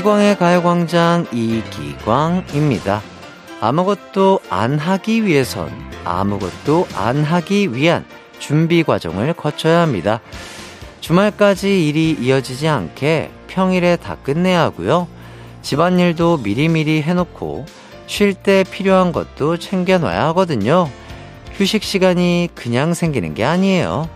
이기광의 가요광장 이기광입니다. 아무것도 안 하기 위해선 아무것도 안 하기 위한 준비 과정을 거쳐야 합니다. 주말까지 일이 이어지지 않게 평일에 다 끝내야 하고요. 집안일도 미리미리 해놓고 쉴 때 필요한 것도 챙겨놔야 하거든요. 휴식 시간이 그냥 생기는 게 아니에요.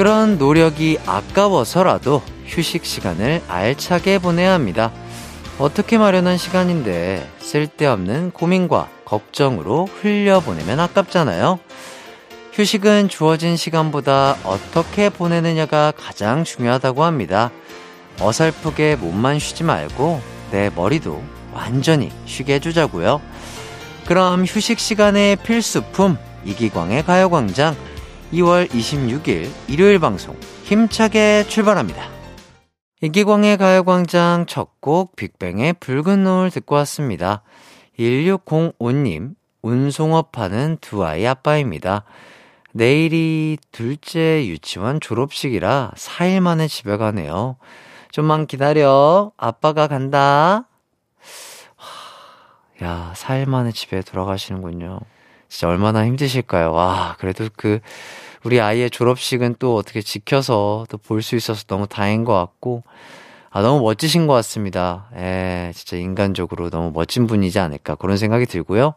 그런 노력이 아까워서라도 휴식 시간을 알차게 보내야 합니다. 어떻게 마련한 시간인데 쓸데없는 고민과 걱정으로 흘려보내면 아깝잖아요. 휴식은 주어진 시간보다 어떻게 보내느냐가 가장 중요하다고 합니다. 어설프게 몸만 쉬지 말고 내 머리도 완전히 쉬게 해주자고요. 그럼 휴식 시간의 필수품 이기광의 가요광장 2월 26일 일요일 방송 힘차게 출발합니다. 이기광의 가요광장 첫 곡 빅뱅의 붉은 노을 듣고 왔습니다. 1605님, 운송업하는 두 아이 아빠입니다. 내일이 둘째 유치원 졸업식이라 4일 만에 집에 가네요. 좀만 기다려. 아빠가 간다. 야, 4일 만에 집에 돌아가시는군요. 진짜 얼마나 힘드실까요? 와, 그래도 그, 우리 아이의 졸업식은 또 어떻게 지켜서 또 볼 수 있어서 너무 다행인 것 같고, 아, 너무 멋지신 것 같습니다. 예, 진짜 인간적으로 너무 멋진 분이지 않을까, 그런 생각이 들고요.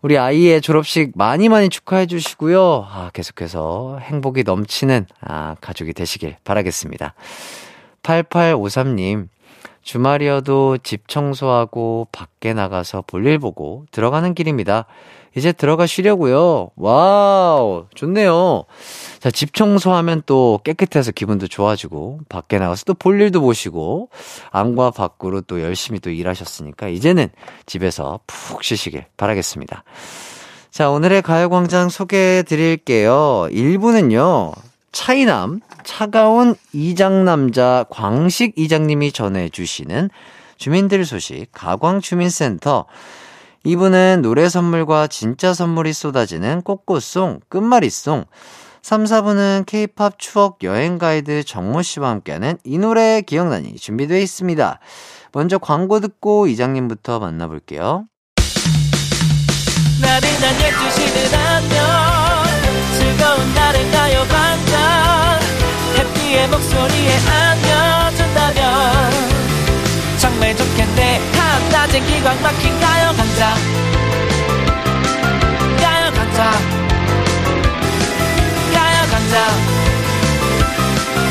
우리 아이의 졸업식 많이 많이 축하해 주시고요. 아, 계속해서 행복이 넘치는, 아, 가족이 되시길 바라겠습니다. 8853님, 주말이어도 집 청소하고 밖에 나가서 볼일 보고 들어가는 길입니다. 이제 들어가 쉬려고요. Wow, 좋네요. 자, 집 청소하면 또 깨끗해서 기분도 좋아지고, 밖에 나가서 또 볼 일도 보시고, 안과 밖으로 또 열심히 또 일하셨으니까, 이제는 집에서 푹 쉬시길 바라겠습니다. 자, 오늘의 가요광장 소개해 드릴게요. 1부는요, 차이남, 차가운 이장남자 광식 이장님이 전해주시는 주민들 소식, 가광주민센터, 이분은 노래 선물과 진짜 선물이 쏟아지는 꽃꽃송, 끝말잇송. 3, 4분은 케이팝 추억 여행 가이드 정모 씨와 함께하는 이 노래 기억나니 준비되어 있습니다. 먼저 광고 듣고 이장님부터 만나볼게요. 나른한 12시는 안녕 즐거운 날을 가요 반짝 해피의 목소리에 안겨준다면 낮엔 기광 막힌 가요광장. 가요광장. 가요광장.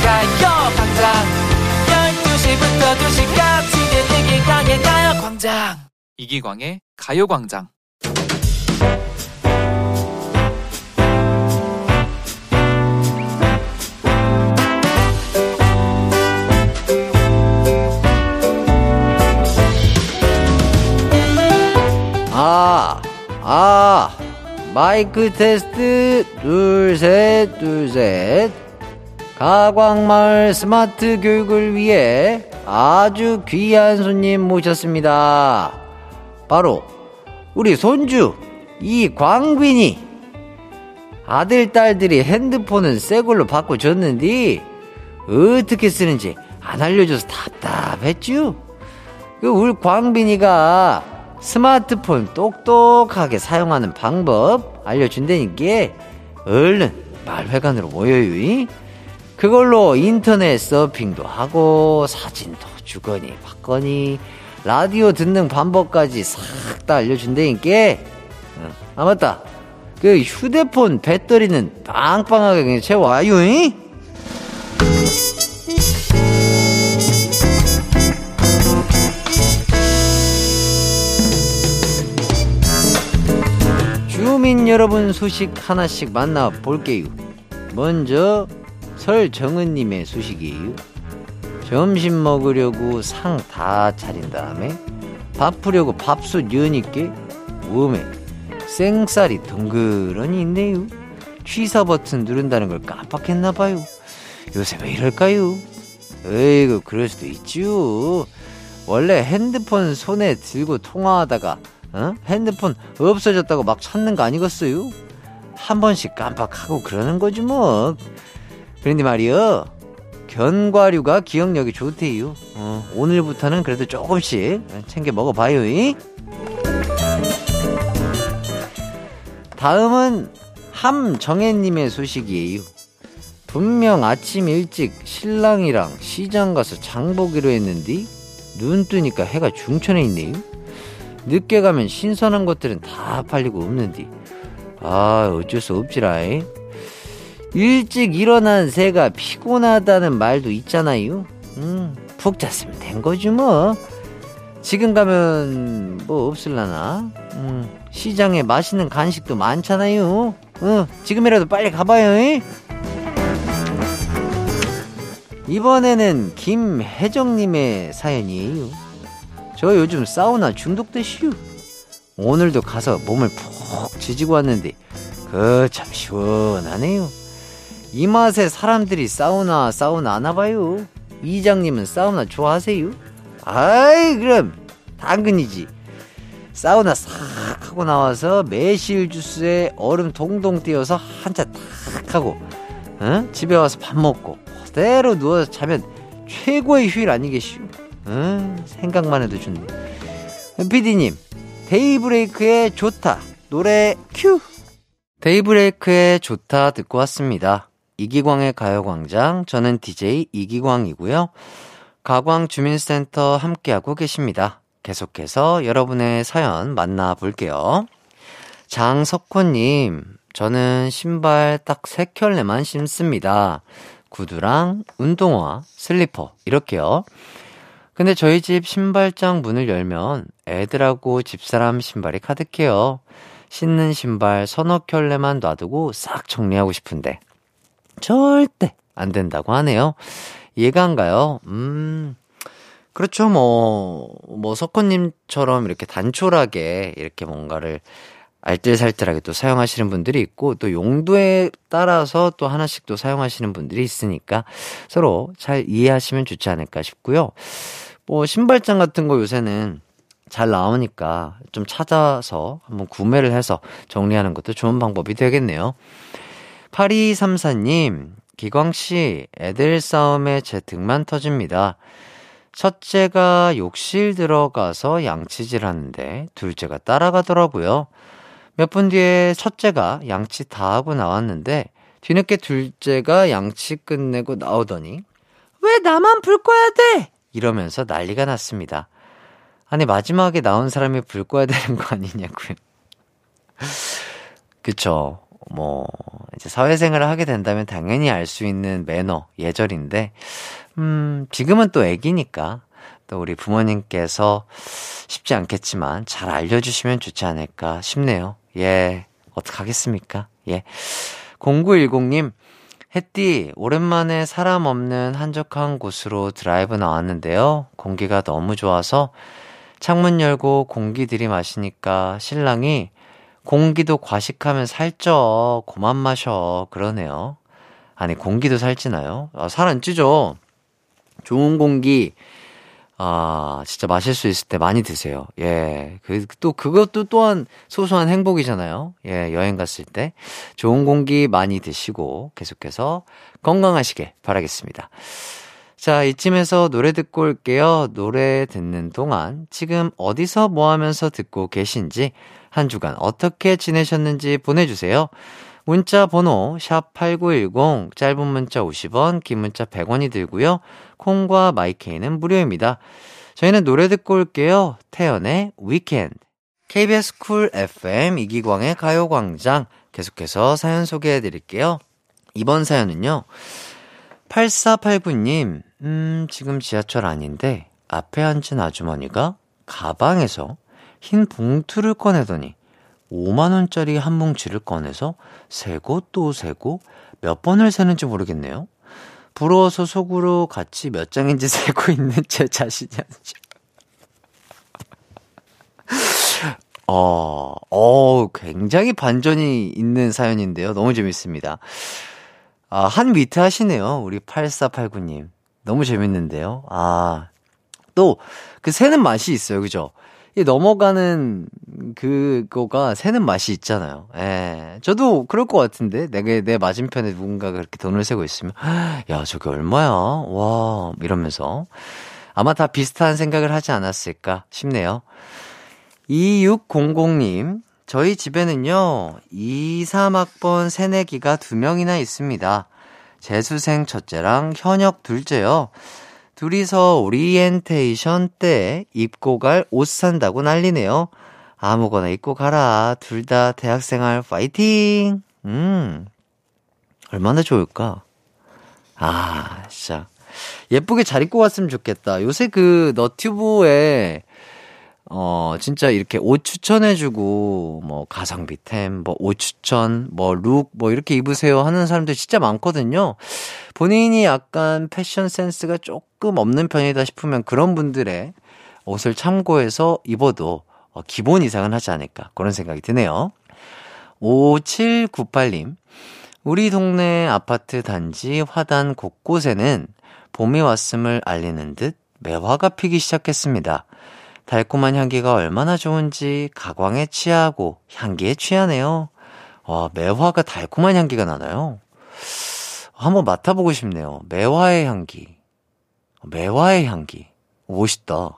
가요광장. 12시부터 2시까지 이기광의 가요 광장. 이기광의 가요 광장 아, 마이크 테스트, 둘, 셋, 둘, 셋. 가광마을 스마트 교육을 위해 아주 귀한 손님 모셨습니다. 바로, 우리 손주, 이광빈이. 아들, 딸들이 핸드폰은 새 걸로 바꿔 줬는데, 어떻게 쓰는지 안 알려줘서 답답했죠? 그, 우리 광빈이가 스마트폰 똑똑하게 사용하는 방법 알려준다니까 얼른 말회관으로 모여요 그걸로 인터넷 서핑도 하고 사진도 주거니 받거니 라디오 듣는 방법까지 싹 다 알려준다니까. 아 맞다. 그 휴대폰 배터리는 빵빵하게 그냥 채워와요 주민 여러분 소식 하나씩 만나볼게요. 먼저 설정은님의 소식이에요. 점심 먹으려고 상 다 차린 다음에 밥푸려고 밥솥 여니께 몸에 생쌀이 덩그러니 있네요. 취사 버튼 누른다는 걸 깜빡했나봐요. 요새 왜 이럴까요? 에이구, 그럴 수도 있지요. 원래 핸드폰 손에 들고 통화하다가, 어? 핸드폰 없어졌다고 막 찾는 거 아니겠어요? 한 번씩 깜빡하고 그러는 거지 뭐. 그런데 말이요. 견과류가 기억력이 좋대요. 어, 오늘부터는 그래도 조금씩 챙겨 먹어봐요. 이? 다음은 함정혜님의 소식이에요. 분명 아침 일찍 신랑이랑 시장 가서 장 보기로 했는데 눈 뜨니까 해가 중천에 있네요. 늦게 가면 신선한 것들은 다 팔리고 없는데 아 어쩔 수 없지라. 일찍 일어난 새가 피곤하다는 말도 있잖아요. 음, 푹 잤으면 된 거지 뭐. 지금 가면 뭐 없을라나? 음, 시장에 맛있는 간식도 많잖아요. 어, 지금이라도 빨리 가봐요. 이? 이번에는 김혜정님의 사연이에요. 저 요즘 사우나 중독되시오. 오늘도 가서 몸을 푹 지지고 왔는데, 그 참 시원하네요. 이 맛에 사람들이 사우나 사우나 하나 봐요. 이장님은 사우나 좋아하세요? 아이 그럼 당근이지. 사우나 싹 하고 나와서 매실 주스에 얼음 동동 띄어서 한차 탁 하고 어? 집에 와서 밥 먹고 그대로 누워서 자면 최고의 휴일 아니겠슈? 어? 생각만 해도 좋네. 피디님 데이브레이크의 좋다 노래 큐. 데이브레이크의 좋다 듣고 왔습니다. 이기광의 가요광장, 저는 DJ 이기광이고요. 가광 주민센터 함께하고 계십니다. 계속해서 여러분의 사연 만나볼게요. 장석호님, 저는 신발 딱 세 켤레만 신습니다. 구두랑 운동화, 슬리퍼, 이렇게요. 근데 저희 집 신발장 문을 열면 애들하고 집사람 신발이 가득해요. 신는 신발 서너 켤레만 놔두고 싹 정리하고 싶은데 절대 안 된다고 하네요. 이해가 안 가요? 음, 그렇죠. 뭐, 뭐, 석호님처럼 이렇게 단촐하게 이렇게 뭔가를 알뜰살뜰하게 또 사용하시는 분들이 있고 또 용도에 따라서 또 하나씩 또 사용하시는 분들이 있으니까 서로 잘 이해하시면 좋지 않을까 싶고요. 뭐, 신발장 같은 거 요새는 잘 나오니까 좀 찾아서 한번 구매를 해서 정리하는 것도 좋은 방법이 되겠네요. 8234님, 기광씨, 애들 싸움에 제 등만 터집니다. 첫째가 욕실 들어가서 양치질 하는데, 둘째가 따라가더라고요. 몇 분 뒤에 첫째가 양치 다 하고 나왔는데, 뒤늦게 둘째가 양치 끝내고 나오더니, 왜 나만 불 꺼야 돼? 이러면서 난리가 났습니다. 아니, 마지막에 나온 사람이 불 꺼야 되는 거 아니냐고요. 그쵸. 뭐, 이제 사회생활을 하게 된다면 당연히 알 수 있는 매너, 예절인데, 음, 지금은 또 애기니까, 또 우리 부모님께서 쉽지 않겠지만 잘 알려주시면 좋지 않을까 싶네요. 예, 어떡하겠습니까? 예. 0910님, 햇띠, 오랜만에 사람 없는 한적한 곳으로 드라이브 나왔는데요. 공기가 너무 좋아서 창문 열고 공기 들이마시니까 신랑이 공기도 과식하면 살쪄. 고만 마셔. 그러네요. 아니, 공기도 살찌나요? 아, 살 안 찌죠? 좋은 공기, 아, 진짜 마실 수 있을 때 많이 드세요. 예. 그, 또, 그것도 또한 소소한 행복이잖아요. 예, 여행 갔을 때. 좋은 공기 많이 드시고, 계속해서 건강하시길 바라겠습니다. 자, 이쯤에서 노래 듣고 올게요. 노래 듣는 동안 지금 어디서 뭐 하면서 듣고 계신지 한 주간 어떻게 지내셨는지 보내주세요. 문자 번호 샵8910 짧은 문자 50원 긴 문자 100원이 들고요. 콩과 마이케이는 무료입니다. 저희는 노래 듣고 올게요. 태연의 Weekend KBS Cool FM 이기광의 가요광장 계속해서 사연 소개해 드릴게요. 이번 사연은요. 8489님, 음, 지금 지하철 안인데 앞에 앉은 아주머니가 가방에서 흰 봉투를 꺼내더니 5만원짜리 한 뭉치를 꺼내서 세고 또 세고 몇 번을 세는지 모르겠네요. 부러워서 속으로 같이 몇 장인지 세고 있는 제 자신이 아니죠. 어, 어, 굉장히 반전이 있는 사연인데요. 너무 재밌습니다. 아, 한 위트 하시네요. 우리 8489님. 너무 재밌는데요. 아, 또, 그 새는 맛이 있어요. 그죠? 이 넘어가는 그거가 새는 맛이 있잖아요. 예. 저도 그럴 것 같은데. 내가 내 맞은편에 누군가가 그렇게 돈을 세고 있으면, 야, 저게 얼마야? 와, 이러면서. 아마 다 비슷한 생각을 하지 않았을까 싶네요. 2600님, 저희 집에는요, 23학번 새내기가 두 명이나 있습니다. 재수생 첫째랑 현역 둘째요. 둘이서 오리엔테이션 때 입고 갈 옷 산다고 난리네요. 아무거나 입고 가라. 둘 다 대학생활 파이팅! 음, 얼마나 좋을까? 아, 진짜. 예쁘게 잘 입고 갔으면 좋겠다. 요새 그 너튜브에 어, 진짜 이렇게 옷 추천해주고, 뭐, 가성비템, 뭐, 옷 추천, 뭐, 룩, 뭐, 이렇게 입으세요 하는 사람들 진짜 많거든요. 본인이 약간 패션 센스가 조금 없는 편이다 싶으면 그런 분들의 옷을 참고해서 입어도 어, 기본 이상은 하지 않을까. 그런 생각이 드네요. 5798님. 우리 동네 아파트 단지 화단 곳곳에는 봄이 왔음을 알리는 듯 매화가 피기 시작했습니다. 달콤한 향기가 얼마나 좋은지 가광에 취하고 향기에 취하네요. 와, 매화가 달콤한 향기가 나나요? 한번 맡아보고 싶네요. 매화의 향기. 매화의 향기. 멋있다.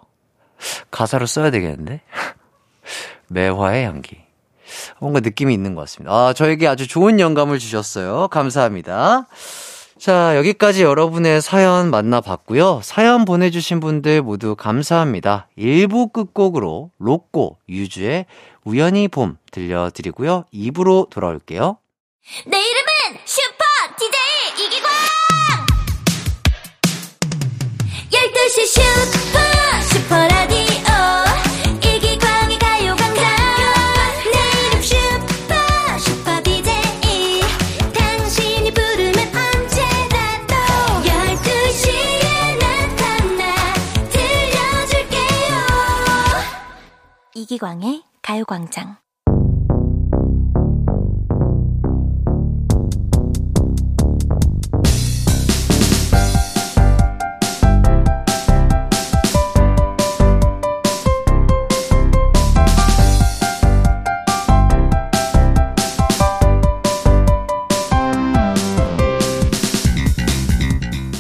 가사로 써야 되겠는데? 매화의 향기. 뭔가 느낌이 있는 것 같습니다. 아, 저에게 아주 좋은 영감을 주셨어요. 감사합니다. 자, 여기까지 여러분의 사연 만나봤고요. 사연 보내주신 분들 모두 감사합니다. 1부 끝곡으로 로꼬, 유주의 우연히 봄 들려드리고요. 2부로 돌아올게요. 내 이름은 슈퍼 DJ 이기광! 12시 슈 이기광의 가요광장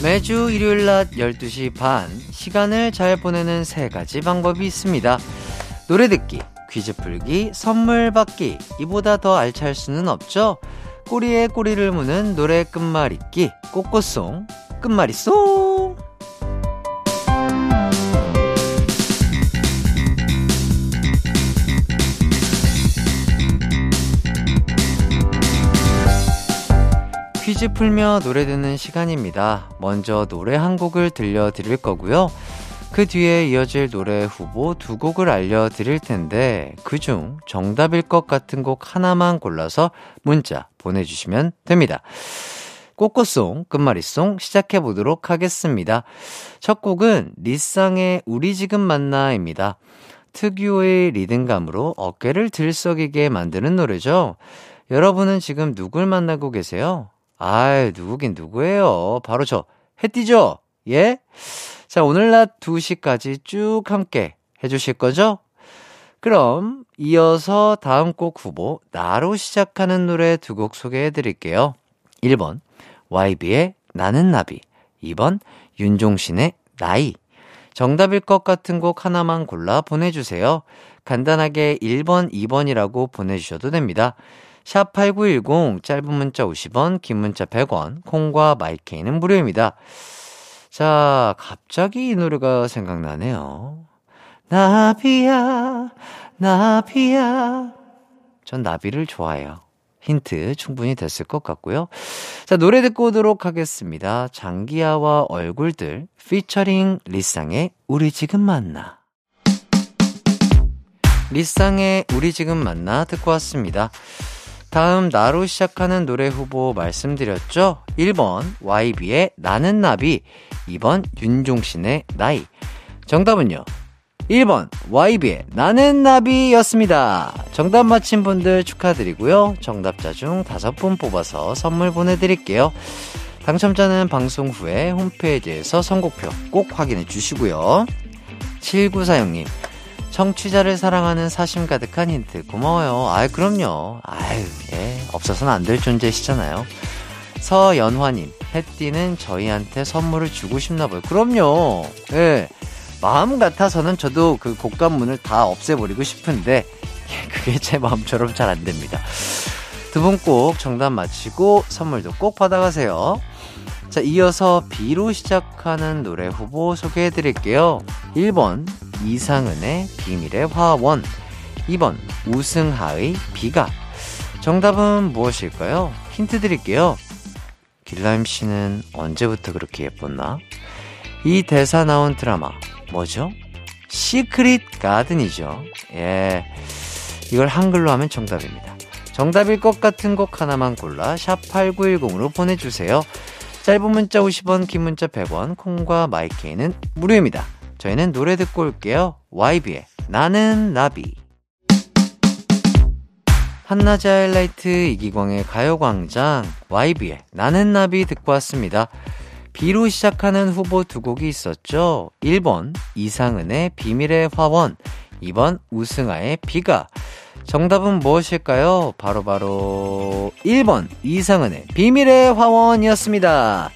매주 일요일 낮 12시 반, 시간을 잘 보내는 세 가지 방법이 있습니다. 노래 듣기, 퀴즈 풀기, 선물 받기. 이보다 더 알찰 수는 없죠? 꼬리에 꼬리를 무는 노래 끝말 잇기, 꼬꼬송, 끝말잇송! 퀴즈 풀며 노래 듣는 시간입니다. 먼저 노래 한 곡을 들려드릴 거고요. 그 뒤에 이어질 노래 후보 두 곡을 알려드릴 텐데, 그중 정답일 것 같은 곡 하나만 골라서 문자 보내주시면 됩니다. 꼬꼬송, 끝말잇송 시작해 보도록 하겠습니다. 첫 곡은 리쌍의 우리 지금 만나입니다. 특유의 리듬감으로 어깨를 들썩이게 만드는 노래죠. 여러분은 지금 누굴 만나고 계세요? 아이, 누구긴 누구예요. 바로 저, 해띠죠? 예? 자, 오늘 낮 2시까지 쭉 함께 해주실 거죠? 그럼 이어서 다음 곡 후보, 나로 시작하는 노래 두 곡 소개해 드릴게요. 1번, YB의 나는 나비. 2번, 윤종신의 나이. 정답일 것 같은 곡 하나만 골라 보내주세요. 간단하게 1번, 2번이라고 보내주셔도 됩니다. 샵 8910 짧은 문자 50원, 긴 문자 100원, 콩과 마이케이는 무료입니다. 자, 갑자기 이 노래가 생각나네요. 나비야, 나비야. 전 나비를 좋아해요. 힌트 충분히 됐을 것 같고요. 자, 노래 듣고 오도록 하겠습니다. 장기하와 얼굴들, 피처링 리쌍의 우리 지금 만나. 리쌍의 우리 지금 만나 듣고 왔습니다. 다음 나로 시작하는 노래 후보 말씀드렸죠? 1번 YB의 나는 나비 2번 윤종신의 나이 정답은요 1번 YB의 나는 나비였습니다 정답 맞힌 분들 축하드리고요 정답자 중 5분 뽑아서 선물 보내드릴게요 당첨자는 방송 후에 홈페이지에서 선곡표 꼭 확인해 주시고요. 7946님, 청취자를 사랑하는 사심 가득한 힌트 고마워요. 아이, 그럼요. 아유, 예, 없어서는 안 될 존재시잖아요. 서연화님, 햇띠는 저희한테 선물을 주고 싶나 봐요. 그럼요. 예. 마음 같아서는 저도 그 곡간문을 다 없애버리고 싶은데, 예, 그게 제 마음처럼 잘 안 됩니다. 두 분 꼭 정답 맞히고 선물도 꼭 받아가세요. 자, 이어서 B로 시작하는 노래 후보 소개해 드릴게요. 1번, 이상은의 비밀의 화원. 2번, 우승하의 비가. 정답은 무엇일까요? 힌트 드릴게요. 길라임 씨는 언제부터 그렇게 예뻤나? 이 대사 나온 드라마, 뭐죠? 시크릿 가든이죠. 예. 이걸 한글로 하면 정답입니다. 정답일 것 같은 곡 하나만 골라 샵8910으로 보내주세요. 짧은 문자 50원, 긴 문자 100원, 콩과 마이케이는 무료입니다. 저희는 노래 듣고 올게요. YB의 나는 나비. 한낮의 하이라이트 이기광의 가요광장 YB의 나는 나비 듣고 왔습니다. B로 시작하는 후보 두 곡이 있었죠. 1번 이상은의 비밀의 화원, 2번 우승아의 비가. 정답은 무엇일까요? 바로바로 바로 1번 이상은의 비밀의 화원이었습니다.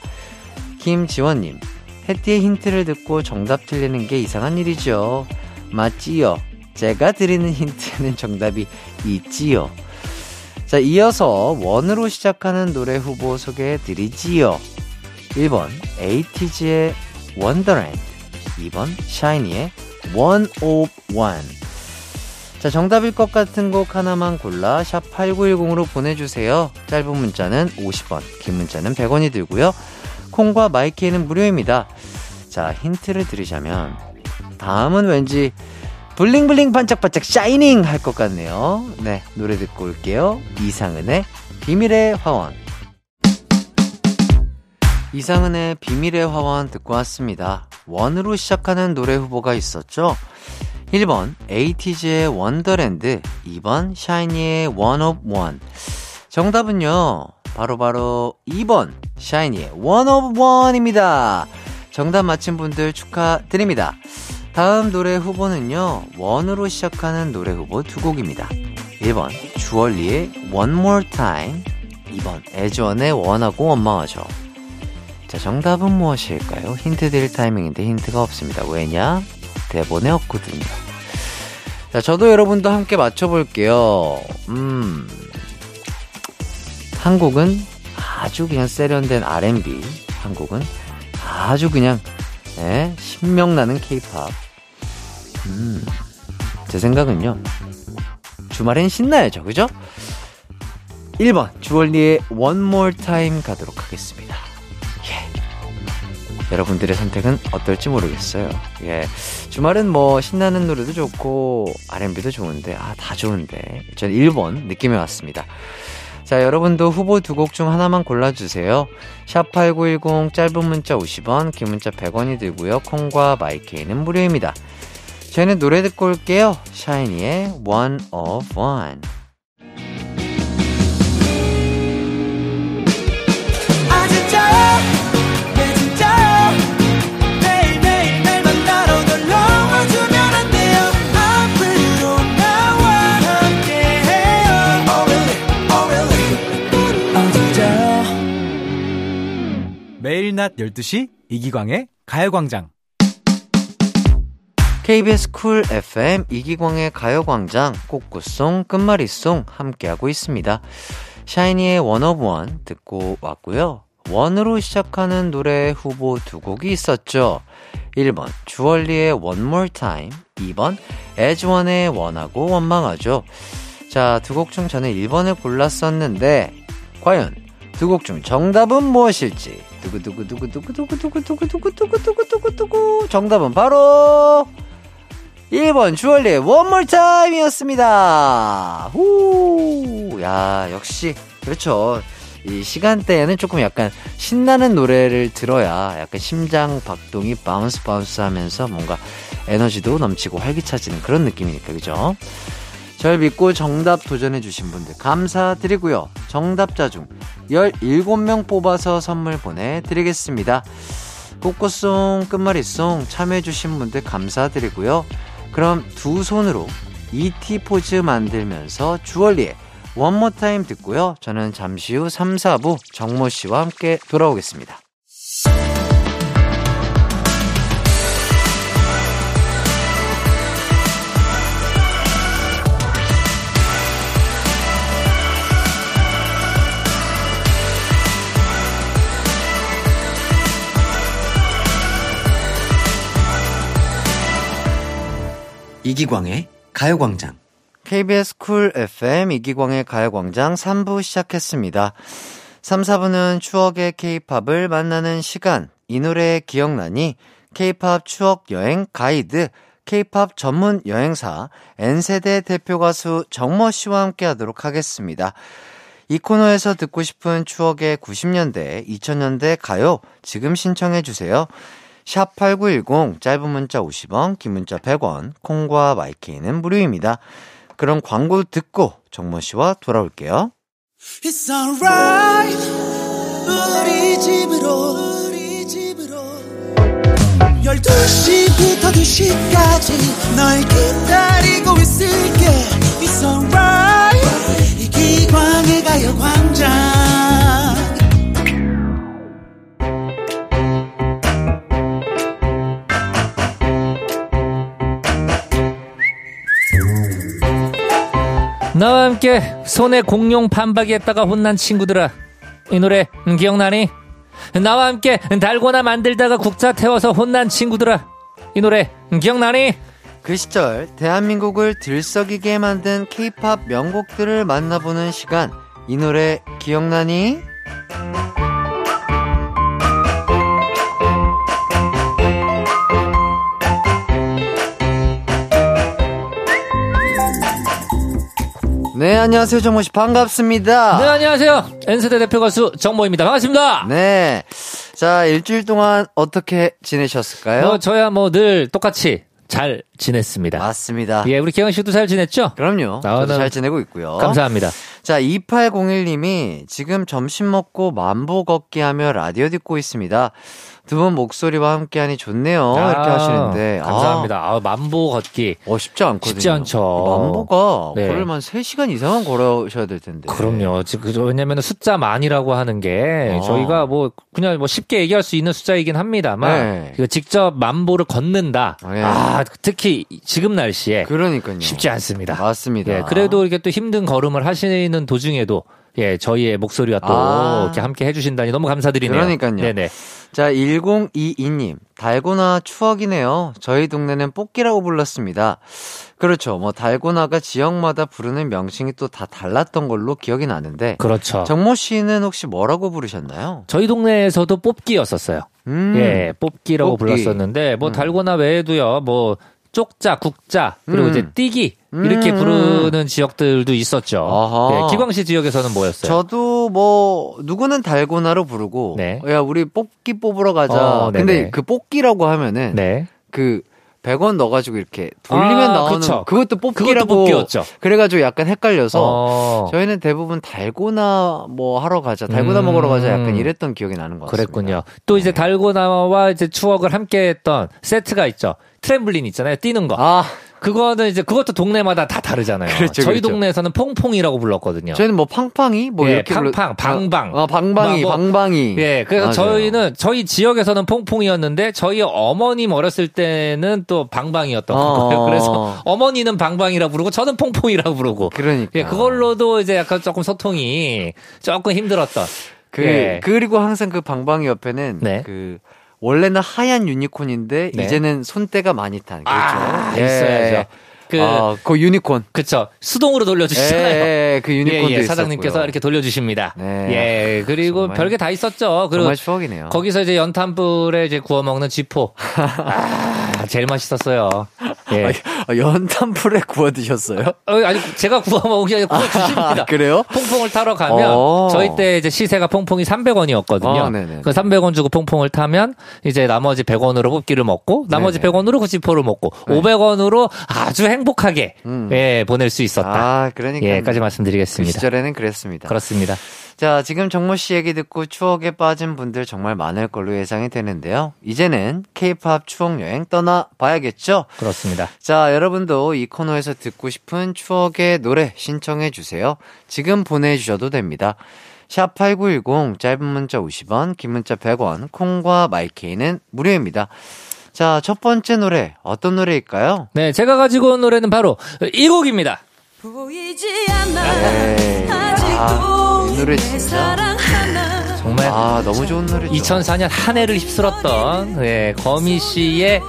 김지원님, 해띠의 힌트를 듣고 정답 틀리는 게 이상한 일이죠. 맞지요? 제가 드리는 힌트는 정답이 있지요. 자, 이어서 원으로 시작하는 노래 후보 소개해 드리지요. 1번, 에이티즈의 Wonderland. 2번, 샤이니의 One of One. 자, 정답일 것 같은 곡 하나만 골라 샵 8910으로 보내주세요. 짧은 문자는 50원, 긴 문자는 100원이 들고요. 콩과 마이케이는 무료입니다. 자, 힌트를 드리자면, 다음은 왠지 bling bling 반짝반짝 shining 할 것 같네요. 네, 노래 듣고 올게요. 이상은의 비밀의 화원. 이상은의 비밀의 화원 듣고 왔습니다. 원으로 시작하는 노래 후보가 있었죠? 1번 에이티즈의 Wonderland 2번 샤이니의 One 정답은요 바로바로 바로 2번 샤이니의 One입니다 정답 맞힌 분들 축하드립니다 다음 노래 후보는요 원으로 시작하는 노래 후보 두 곡입니다 1번 주얼리의 One More Time 2번 에즈원의 원하고 원망하죠 자 정답은 무엇일까요? 힌트 드릴 타이밍인데 힌트가 없습니다 왜냐? 대본에 없거든요. 자, 저도 여러분도 함께 맞춰볼게요. 음, 한국은 아주 그냥 세련된 R&B, 한국은 아주 그냥, 예, 신명나는 케이팝. 음, 제 생각은요, 주말엔 신나야죠, 그죠? 1번, 주얼리의 One More Time 가도록 하겠습니다. 여러분들의 선택은 어떨지 모르겠어요. 예. 주말은 뭐 신나는 노래도 좋고 R&B도 좋은데 아, 다 좋은데. 전 1번 느낌이 왔습니다. 자, 여러분도 후보 두 곡 중 하나만 골라주세요. 샵8910 짧은 문자 50원, 긴 문자 100원이 들고요. 콩과 마이케이는 무료입니다. 저희는 노래 듣고 올게요. 샤이니의 One of One. 낮 12시 이기광의 가요광장 KBS 쿨 FM 이기광의 가요광장 꽃꽃송 끝말잇송 함께하고 있습니다. 샤이니의 One of One 듣고 왔고요. 원으로 시작하는 노래 후보 두 곡이 있었죠. 1번 주얼리의 One More Time 2번 애즈원의 원하고 원망하죠. 자, 두 곡 중 저는 1번을 골랐었는데 과연 두 곡 중 정답은 무엇일지 두구두구두구두구두구두구두구두구두구두구두구 정답은 바로 1번 주얼리의 More Time이었습니다. 후, 야 역시 그렇죠. 이 시간대에는 조금 약간 신나는 노래를 들어야 약간 심장 박동이 bounce bounce 하면서 뭔가 에너지도 넘치고 활기차지는 그런 느낌이니까, 그죠? 절 믿고 정답 도전해주신 분들 감사드리고요. 정답자 중 17명 뽑아서 선물 보내드리겠습니다. 꽃꽃송, 끝말잇송 참여해주신 분들 감사드리고요. 그럼 두 손으로 ET 포즈 만들면서 주얼리의 원모 타임 듣고요. 저는 잠시 후 3, 4부 정모 씨와 함께 돌아오겠습니다. 이기광의 가요광장. KBS 쿨 FM 이기광의 가요광장 3부 시작했습니다. 3, 4부는 추억의 케이팝을 만나는 시간. 이 노래 기억나니? 케이팝 추억 여행 가이드. 케이팝 전문 여행사 N세대 대표 가수 정모 씨와 함께 하도록 하겠습니다. 이 코너에서 듣고 싶은 추억의 90년대, 2000년대 가요 지금 신청해 주세요. 샵 8910 짧은 문자 50원, 긴 문자 100원, 콩과 마이케이는 무료입니다. 그럼 광고 듣고 정모 씨와 돌아올게요. 우리 집으로 우리 집으로. 12시부터 2시까지 널 기다리고 있을게. It's alright. 이 기광의 가요광장 나와 함께 손에 공룡 반박이 했다가 혼난 친구들아 이 노래 기억나니? 나와 함께 달고나 만들다가 국자 태워서 혼난 친구들아 이 노래 기억나니? 그 시절 대한민국을 들썩이게 만든 케이팝 명곡들을 만나보는 시간. 이 노래 기억나니? 네, 안녕하세요. 정모 씨 반갑습니다. 네 안녕하세요 N세대 대표 가수 정모입니다 반갑습니다 네. 자, 일주일 동안 어떻게 지내셨을까요? 뭐 저야 뭐 늘 똑같이 잘 지냈습니다 맞습니다. 예 우리 기영 씨도 잘 지냈죠? 그럼요. 아, 저도 나- 잘 지내고 있고요. 감사합니다 자, 2801님이 지금 점심 먹고 만보 걷기 하며 라디오 듣고 있습니다. 두 분 목소리와 함께하니 좋네요. 이렇게 아, 하시는데. 감사합니다 아, 만보 걷기 아, 어, 쉽지 않거든요. 쉽지 않죠. 만보가 네. 걸으면 3시간 이상은 걸으셔야 될 텐데. 그럼요. 지금 그- 왜냐면 숫자 만이라고 하는 게 어. 저희가 뭐 그냥 뭐 쉽게 얘기할 수 있는 숫자이긴 합니다만 네. 그 직접 만보를 걷는다. 네. 아 특히 지금 날씨에 그러니까요. 쉽지 않습니다. 맞습니다. 예, 그래도 이렇게 또 힘든 걸음을 하시는 도중에도 예, 저희의 목소리와 또 아. 이렇게 함께 해주신다니 너무 감사드리네요. 그러니까요. 네네. 자, 1022님. 달고나 추억이네요. 저희 동네는 뽑기라고 불렀습니다. 그렇죠. 뭐, 달고나가 지역마다 부르는 명칭이 또 다 달랐던 걸로 기억이 나는데. 그렇죠. 정모 씨는 혹시 뭐라고 부르셨나요? 저희 동네에서도 뽑기였었어요. 음. 예, 뽑기라고 뽑기. 불렀었는데 뭐 음. 달고나 외에도요. 뭐 쪽자, 국자, 그리고 음. 이제 띠기 이렇게 음. 부르는 지역들도 있었죠. 예, 기광시 지역에서는 뭐였어요? 저도 뭐 누구는 달고나로 부르고 네. 야 우리 뽑기 뽑으러 가자. 어. 근데 그 뽑기라고 하면은 네. 그 100원 넣어가지고 이렇게 돌리면 아, 나오는 그쵸. 그것도 뽑기라고 그것도. 그래가지고 약간 헷갈려서 어, 저희는 대부분 달고나 뭐 하러 가자, 달고나 음. 먹으러 가자 약간 이랬던 기억이 나는 것 같습니다. 그랬군요. 또 이제 달고나와 이제 추억을 함께했던 세트가 있죠. 트램블린 있잖아요. 뛰는 거. 아, 그거는 이제 그것도 동네마다 다 다르잖아요. 그렇죠, 저희 그렇죠. 동네에서는 퐁퐁이라고 불렀거든요. 저희는 뭐 팡팡이 뭐 예, 이렇게 불러- 팡팡, 방방. 아, 방방이, 뭐, 방방이. 예, 그래서 맞아요. 저희는 저희 지역에서는 퐁퐁이었는데 저희 어머님 어렸을 때는 또 방방이었던 어. 거예요. 그래서 어머니는 방방이라고 부르고 저는 퐁퐁이라고 부르고. 그러니까. 예, 그걸로도 이제 약간 조금 소통이 조금 힘들었던. 그 예. 그리고 항상 그 방방이 옆에는 네. 그 원래는 하얀 유니콘인데 네. 이제는 손때가 많이 탄 그렇죠. 아, 예. 있어야죠. 그, 아, 그 유니콘. 그쵸. 수동으로 돌려주시잖아요. 예, 예, 그 유니콘도 예, 예. 사장님께서 이렇게 돌려주십니다. 네. 예, 그리고 정말- 별게 다 있었죠. 그리고 정말 추억이네요. 거기서 이제 연탄불에 이제 구워 먹는 쥐포. 아, 제일 맛있었어요. 예. 아, 연탄불에 구워 드셨어요? 어, 아니 제가 구워 먹은 게 아니라 구워 주십니다. 아, 그래요? 퐁퐁을 타러 가면 어. 저희 때 이제 시세가 퐁퐁이 300원이었거든요. 아, 네네. 그 300원 주고 퐁퐁을 타면 이제 나머지 100원으로 뽑기를 먹고 나머지 네네. 100원으로 구지포를 먹고 네. 500원으로 아주 행 복하게 음. 예, 보낼 수 있었다. 아, 그러니까. 예까지 그 말씀드리겠습니다. 시절에는 그랬습니다. 그렇습니다. 자, 지금 정모 씨 얘기 듣고 추억에 빠진 분들 정말 많을 걸로 예상이 되는데요. 이제는 케이팝 추억 여행 떠나 봐야겠죠? 그렇습니다. 자, 여러분도 이 코너에서 듣고 싶은 추억의 노래 신청해 주세요. 지금 보내 주셔도 됩니다. 샵8910 짧은 문자 50원, 긴 문자 100원, 콩과 마이케이는 무료입니다. 자, 첫 번째 노래 어떤 노래일까요? 네, 제가 가지고 온 노래는 바로 이 곡입니다. 보이지 않아 에이, 아, 이 노래 진짜. 정말 아, 너무 좋은 노래죠. 2004년 한 해를 휩쓸었던 네, 거미 씨의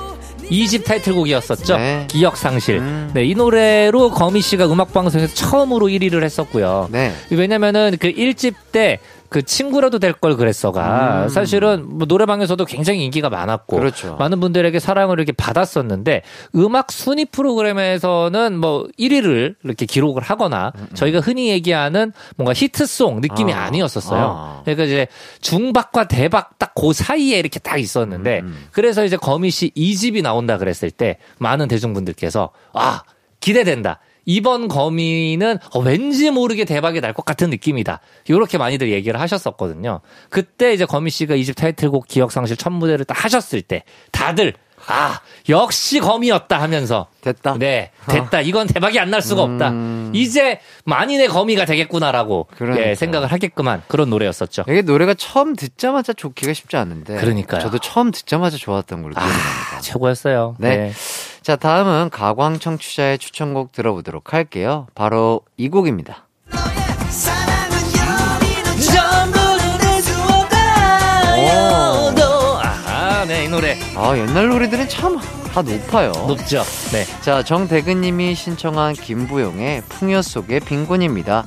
2집 타이틀곡이었었죠. 네. 기억 상실. 음. 네, 이 노래로 거미 씨가 음악 방송에서 처음으로 1위를 했었고요. 네. 왜냐면은 그 1집 때 그 친구라도 될 걸 그랬어가 음. 사실은 뭐 노래방에서도 굉장히 인기가 많았고 그렇죠. 많은 분들에게 사랑을 이렇게 받았었는데 음악 순위 프로그램에서는 뭐 1위를 이렇게 기록을 하거나 저희가 흔히 얘기하는 뭔가 히트송 느낌이 음, 아. 아. 니었었어요 아. 그러니까 이제 중박과 대박 딱 그 사이에 이렇게 딱 있었는데 음. 그래서 이제 거미 씨 2집이 나온다 그랬을 때 많은 대중분들께서 아 기대된다. 이번 거미는 어, 왠지 모르게 대박이 날 것 같은 느낌이다. 이렇게 많이들 얘기를 하셨었거든요. 그때 이제 거미 씨가 이집 타이틀곡 기억상실 첫 무대를 딱 하셨을 때 다들 아 역시 거미였다 하면서 됐다. 네 됐다 이건 대박이 안 날 수가 없다. 음. 이제 만인의 거미가 되겠구나라고 그러니까요. 예, 생각을 하겠구만 그런 노래였었죠. 이게 노래가 처음 듣자마자 좋기가 쉽지 않은데. 그러니까요. 저도 처음 듣자마자 좋았던 걸로 아 기억합니다. 최고였어요. 네. 자, 다음은 가광 청취자의 추천곡 들어보도록 할게요. 바로 이 곡입니다. 아, 네, 노래 아, 옛날 노래들은 참 다 높아요. 높죠. 네. 자, 정대근님이 신청한 김부용의 풍요 속의 빈곤입니다.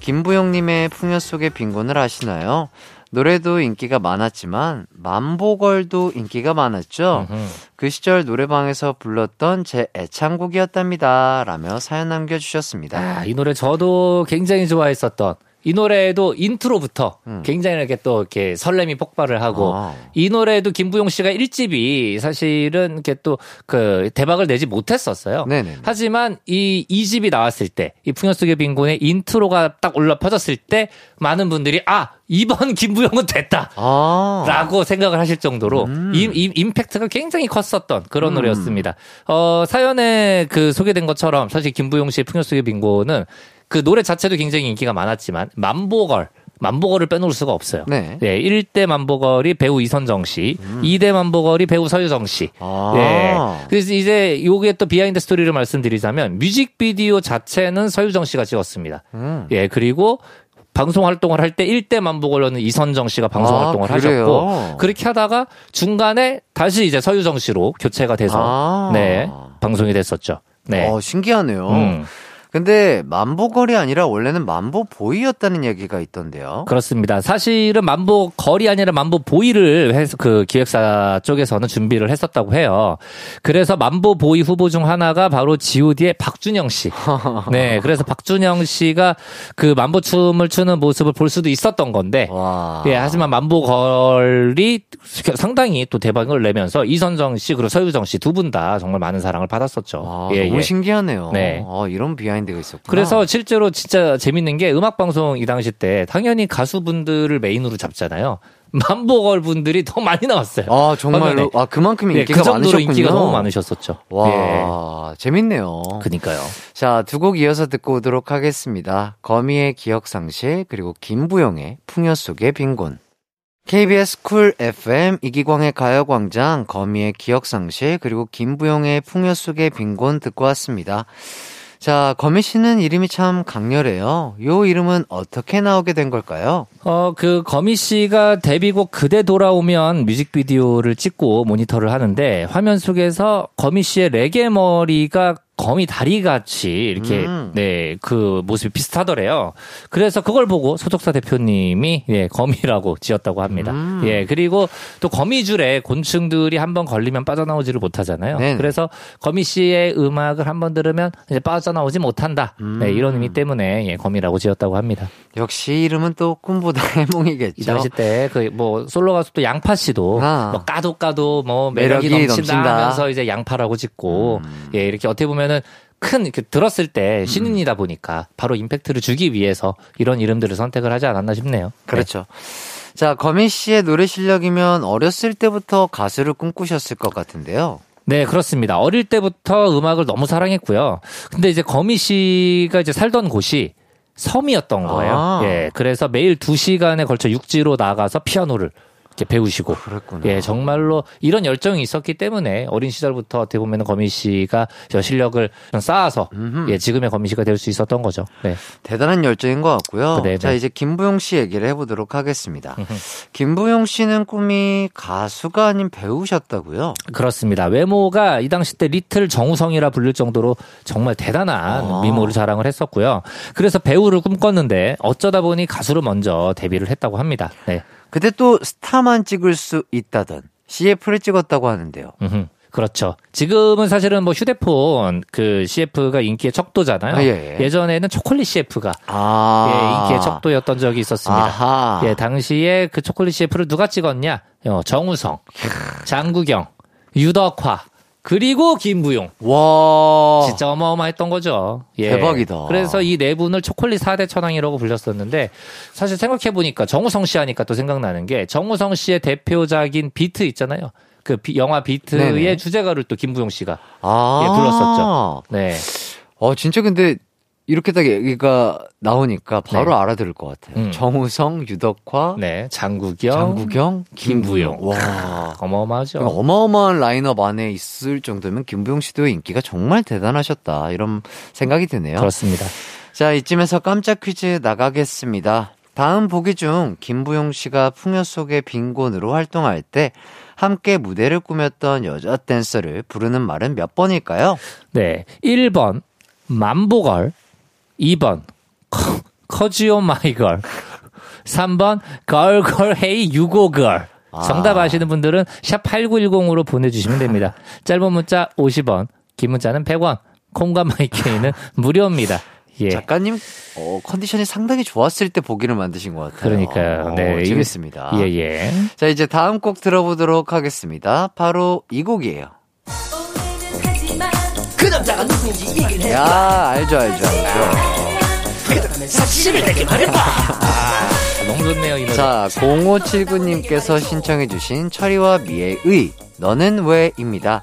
김부용님의 풍요 속의 빈곤을 아시나요? 노래도 인기가 많았지만 만보걸도 인기가 많았죠. 음흠. 그 시절 노래방에서 불렀던 제 애창곡이었답니다. 라며 사연 남겨주셨습니다. 아, 이 노래 저도 굉장히 좋아했었던 이 노래도 인트로부터 음. 굉장히 이렇게 또 이렇게 설렘이 폭발을 하고 아. 이 노래도 김부용 씨가 1집이 사실은 이렇게 또 그 대박을 내지 못했었어요. 네네. 하지만 이 2집이 나왔을 때 이 풍요 속의 빈곤의 인트로가 딱 울려 퍼졌을 때 많은 분들이 아 이번 김부용은 됐다. 아. 라고 생각을 하실 정도로 음. 임, 임, 임팩트가 굉장히 컸었던 그런 음. 노래였습니다. 어, 사연에 그 소개된 것처럼 사실 김부용 씨의 풍요 속의 빈곤은 그 노래 자체도 굉장히 인기가 많았지만 맘보걸 맘보걸을 빼놓을 수가 없어요. 네. 네, 1대 맘보걸이 배우 이선정 씨, 음. 2대 맘보걸이 배우 서유정 씨. 아. 네. 그래서 이제 요게 또 behind story를 말씀드리자면 뮤직비디오 자체는 서유정 씨가 찍었습니다. 음. 예, 그리고 방송 활동을 할 때 1대 맘보걸로는 이선정 씨가 방송 아, 활동을 그래요? 하셨고 그렇게 하다가 중간에 다시 이제 서유정 씨로 교체가 돼서 아. 네, 방송이 됐었죠. 네. 어, 신기하네요. 음. 근데 만보걸이 아니라 원래는 만보보이였다는 얘기가 있던데요. 그렇습니다. 사실은 만보 걸이 아니라 만보 보이를 해서 그 기획사 쪽에서는 준비를 했었다고 해요. 그래서 만보 보이 후보 중 하나가 바로 G.O.D의 박준영 씨. 네, 그래서 박준영 씨가 그 만보 춤을 추는 모습을 볼 수도 있었던 건데. 와. 예, 하지만 만보걸이 상당히 또 대박을 내면서 이선정 씨 그리고 서유정 씨 두 분 다 정말 많은 사랑을 받았었죠. 아, 예, 너무 예. 신기하네요. 네. 아, 이런 behind 가 있었구나. 그래서 실제로 진짜 재밌는 게 음악 방송 이 당시 때 당연히 가수분들을 메인으로 잡잖아요. 맘보걸 분들이 더 많이 나왔어요. 아, 정말로. 아, 그만큼 예, 인기가 그 정도로 많으셨군요. 인기가 너무 많으셨었죠. 와, 예. 재밌네요. 그니까요. 자, 두 곡 이어서 듣고 오도록 하겠습니다. 거미의 기억 상실, 그리고 김부용의 풍요 속의 빈곤. KBS 쿨 FM 이기광의 가요광장, 거미의 기억상실, 그리고 김부용의 풍요 속의 빈곤 듣고 왔습니다. 자, 거미 씨는 이름이 참 강렬해요. 요 이름은 어떻게 나오게 된 걸까요? 어, 그, 거미 씨가 데뷔곡 그대 돌아오면 뮤직비디오를 찍고 모니터를 하는데 화면 속에서 거미 씨의 레게 머리가 거미 다리 같이 이렇게 음. 네그 모습이 비슷하더래요. 그래서 그걸 보고 소속사 대표님이 예 거미라고 지었다고 합니다. 음. 예 그리고 또 거미줄에 곤충들이 한번 걸리면 빠져나오지를 못하잖아요. 네네. 그래서 거미 씨의 음악을 한번 들으면 이제 빠져나오지 못한다. 음. 네, 이런 의미 때문에 예, 거미라고 지었다고 합니다. 역시 이름은 또 꿈보다 해몽이겠죠. 이 당시 때 그 뭐 솔로 가수 또 양파 씨도 아. 뭐 까도 까도 뭐 매력이, 매력이 넘친다, 넘친다. 하면서 이제 양파라고 짓고 음. 예 이렇게 어떻게 보면은 큰 이렇게 들었을 때 신인이다 보니까 바로 임팩트를 주기 위해서 이런 이름들을 선택을 하지 않았나 싶네요. 그렇죠. 자, 거미 씨의 노래 실력이면 어렸을 때부터 가수를 꿈꾸셨을 것 같은데요. 네, 그렇습니다. 어릴 때부터 음악을 너무 사랑했고요. 근데 이제 거미 씨가 이제 살던 곳이 섬이었던 거예요. 아. 예. 그래서 매일 두 시간에 걸쳐 육지로 나가서 피아노를 이렇게 배우시고. 그랬구나. 예, 정말로 이런 열정이 있었기 때문에 어린 시절부터 어떻게 보면 거미 씨가 저 실력을 좀 쌓아서 음흠. 예, 지금의 거미 씨가 될 수 있었던 거죠. 네. 대단한 열정인 것 같고요. 네, 자, 네. 이제 김부용 씨 얘기를 해보도록 하겠습니다. 김부용 씨는 꿈이 가수가 아닌 배우셨다고요? 그렇습니다. 외모가 이 당시 때 리틀 정우성이라 불릴 정도로 정말 대단한 아. 미모를 자랑을 했었고요. 그래서 배우를 꿈꿨는데 어쩌다 보니 가수로 먼저 데뷔를 했다고 합니다. 네. 그때 또 스타만 찍을 수 있다던 CF를 찍었다고 하는데요. 음흠. 그렇죠. 지금은 사실은 뭐 휴대폰 그 CF가 인기의 척도잖아요. 아, 예, 예. 전에는 초콜릿 CF가 아. 예, 인기의 척도였던 적이 있었습니다. 아하. 예, 당시에 그 초콜릿 CF를 누가 찍었냐? 어, 정우성, 장구경, 유덕화, 그리고 김부용. 와. 진짜 어마어마했던 거죠. 예. 대박이다. 그래서 이 네 분을 초콜릿 4대 천왕이라고 불렸었는데 사실 생각해보니까 정우성 씨 하니까 또 생각나는 게 정우성 씨의 대표작인 비트 있잖아요. 그 비- 영화 비트의 네네. 주제가를 또 김부용 씨가 아. 예, 불렀었죠. 네. 어, 진짜 근데 이렇게 딱 얘기가 나오니까 바로 네. 알아들을 것 같아요. 음. 정우성, 유덕화, 네. 장구경. 장구경, 김부용. 와. 어마어마하죠. 그러니까 어마어마한 라인업 안에 있을 정도면 김부용 씨도 인기가 정말 대단하셨다. 이런 생각이 드네요. 그렇습니다. 자, 이쯤에서 깜짝 퀴즈 나가겠습니다. 다음 보기 중 김부용 씨가 풍요 속의 빈곤으로 활동할 때 함께 무대를 꾸몄던 여자 댄서를 부르는 말은 몇 번일까요? 네. 1번, 맘보걸. 2번, 커, 커지오 마이걸. 3번, 걸걸 헤이 유고걸. 정답 아시는 분들은 샵 8910으로 보내주시면 됩니다. 짧은 문자 50원, 긴 문자는 100원, 콩과 마이케이는 무료입니다. 예. 작가님 어, 컨디션이 상당히 좋았을 때 보기를 만드신 것 같아요. 그러니까요. 어, 네. 재밌습니다. 예, 예. 자, 이제 다음 곡 들어보도록 하겠습니다. 바로 이 곡이에요. 그 남자가 누구인지 얘기를 해 야, 알죠, 알죠, 알죠. 사실을 내게 말해봐 아, 너무 좋네요, 이 노래. 자, 0579님께서 신청해주신 철이와 미애의 너는 왜입니다.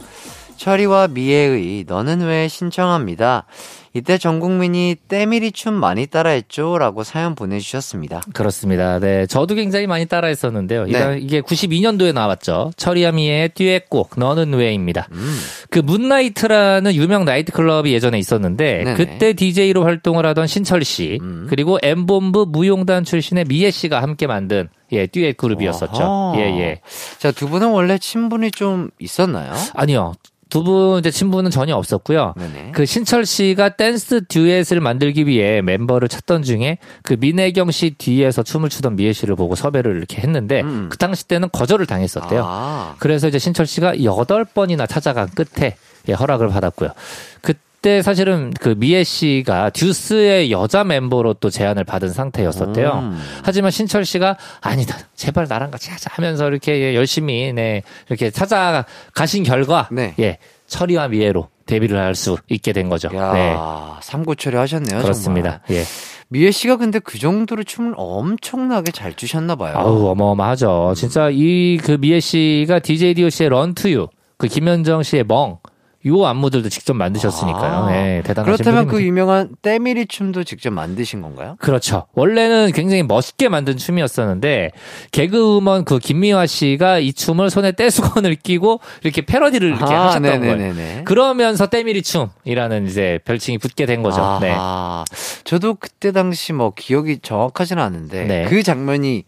철이와 미애의 너는 왜 신청합니다. 이때 전 국민이 때밀이 춤 많이 따라했죠? 라고 사연 보내주셨습니다. 그렇습니다. 네. 저도 굉장히 많이 따라했었는데요. 네. 이게 92년도에 나왔죠. 철이야미의 듀엣곡, 너는 왜입니다. 음. 그 문나이트라는 유명 나이트클럽이 예전에 있었는데 네네. 그때 DJ로 활동을 하던 신철 씨 음. 그리고 엠본부 무용단 출신의 미애 씨가 함께 만든 예 듀엣 그룹이었었죠. 아하. 예 예. 자, 두 분은 원래 친분이 좀 있었나요? 아니요. 두 분 이제 친분은 전혀 없었고요. 네네. 그 신철 씨가 댄스 듀엣을 만들기 위해 멤버를 찾던 중에 그 민혜경 씨 뒤에서 춤을 추던 미애 씨를 보고 섭외를 이렇게 했는데 음. 그 당시 때는 거절을 당했었대요. 아, 그래서 이제 신철 씨가 여덟 번이나 찾아간 끝에 예, 허락을 받았고요. 그때 사실은 그 미애 씨가 듀스의 여자 멤버로 또 제안을 받은 상태였었대요. 음. 하지만 신철 씨가 아니다 제발 나랑 같이 하자 하면서 이렇게 예, 열심히 네 이렇게 찾아가신 결과 네. 예 철이와 미애로 데뷔를 할 수 있게 된 거죠. 야, 네 삼고초려 하셨네요. 그렇습니다. 예. 정말. 미애 씨가 근데 그 정도로 춤을 엄청나게 잘 추셨나 봐요. 아우 어마어마하죠. 진짜 이 그 미애 씨가 DJ DOC의 런투유 그 김현정 씨의 멍. 요 안무들도 직접 만드셨으니까요. 아. 예, 대단하신 그렇다면 그. 유명한 때밀이 춤도 직접 만드신 건가요? 그렇죠. 원래는 굉장히 멋있게 만든 춤이었었는데 개그우먼 그 김미화 씨가 이 춤을 손에 떼수건을 끼고 이렇게 패러디를 이렇게 아, 하셨던 거예요. 네네네네. 그러면서 때밀이 춤이라는 이제 별칭이 붙게 된 거죠. 네. 아하. 저도 그때 당시 뭐 기억이 정확하지는 않은데 네. 그 장면이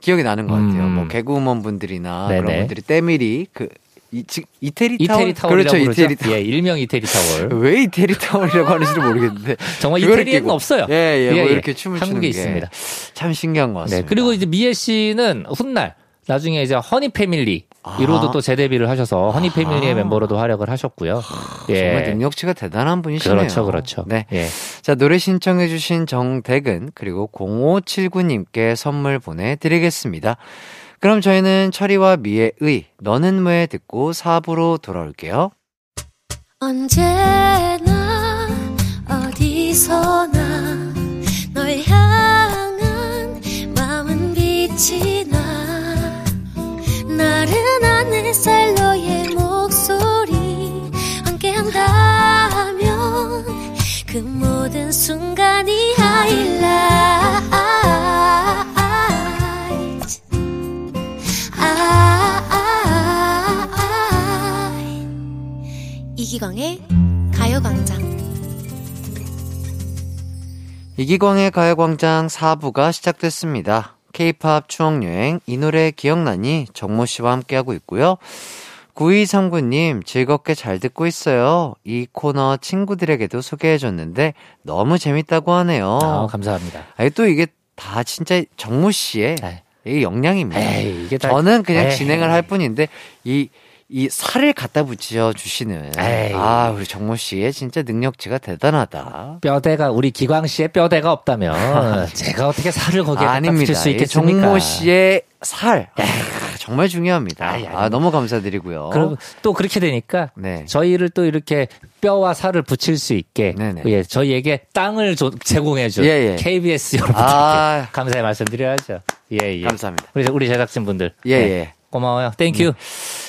기억이 나는 것 같아요. 음. 뭐 개그우먼 분들이나 네네. 그런 분들이 때밀이 그 이, 지- 이태리 타월. 이태리 타월이라고 그렇죠. 이태리 타월. 예, 일명 이태리 타월. 왜 이태리 타월이라고 하는지를 모르겠는데. 정말 이태리에는 끼고. 없어요. 예, 예, 예, 뭐 예. 이렇게 춤을 한국에 추는 게 있습니다. 참 신기한 것 네. 같습니다. 그리고 이제 미애 씨는 훗날 나중에 이제 허니 패밀리 아. 이로도 또 재데뷔를 하셔서 허니 패밀리의 멤버로도 활약을 하셨고요. 예. 정말 능력치가 대단한 분이시네요. 그렇죠, 그렇죠. 네. 예. 자, 노래 신청해주신 정대근, 그리고 0579님께 선물 보내드리겠습니다. 그럼 저희는 철이와 미의 의, 너는 왜 듣고 4부로 돌아올게요. 언제나 어디서나 널 향한 마음은 빛이 나 나른한 햇살 너의 목소리 함께한다면 그 모든 순간이 하이라 이기광의 가요광장 이기광의 가요광장 4부가 시작됐습니다. K-팝 추억여행, 이 노래 기억나니? 정모 씨와 함께하고 있고요. 9239님, 즐겁게 잘 듣고 있어요. 이 코너 친구들에게도 소개해줬는데 너무 재밌다고 하네요. 아, 감사합니다. 아니, 또 이게 다 진짜 정모 씨의 네. 이 역량입니다. 에이, 이게 다- 저는 그냥 에이. 진행을 할 뿐인데 이, 이 살을 갖다 붙여 주시는 에이. 아 우리 정모 씨의 진짜 능력치가 대단하다. 뼈대가 우리 기광 씨의 뼈대가 없다면 제가 어떻게 살을 거기에 갖다. 붙일 수이 있겠습니까? 정모 씨의 살 아, 정말 중요합니다. 아이, 아이. 아 너무 감사드리고요. 그럼 또 그렇게 되니까 네. 저희를 또 이렇게 뼈와 살을 붙일 수 있게 네네. 예, 저희에게 땅을 조- 제공해준 예, 예. KBS 여러분들께 아. 감사의 말씀드려야죠. 예, 예. 감사합니다. 우리 우리 제작진분들 예, 네, 예. 고마워요. Thank you.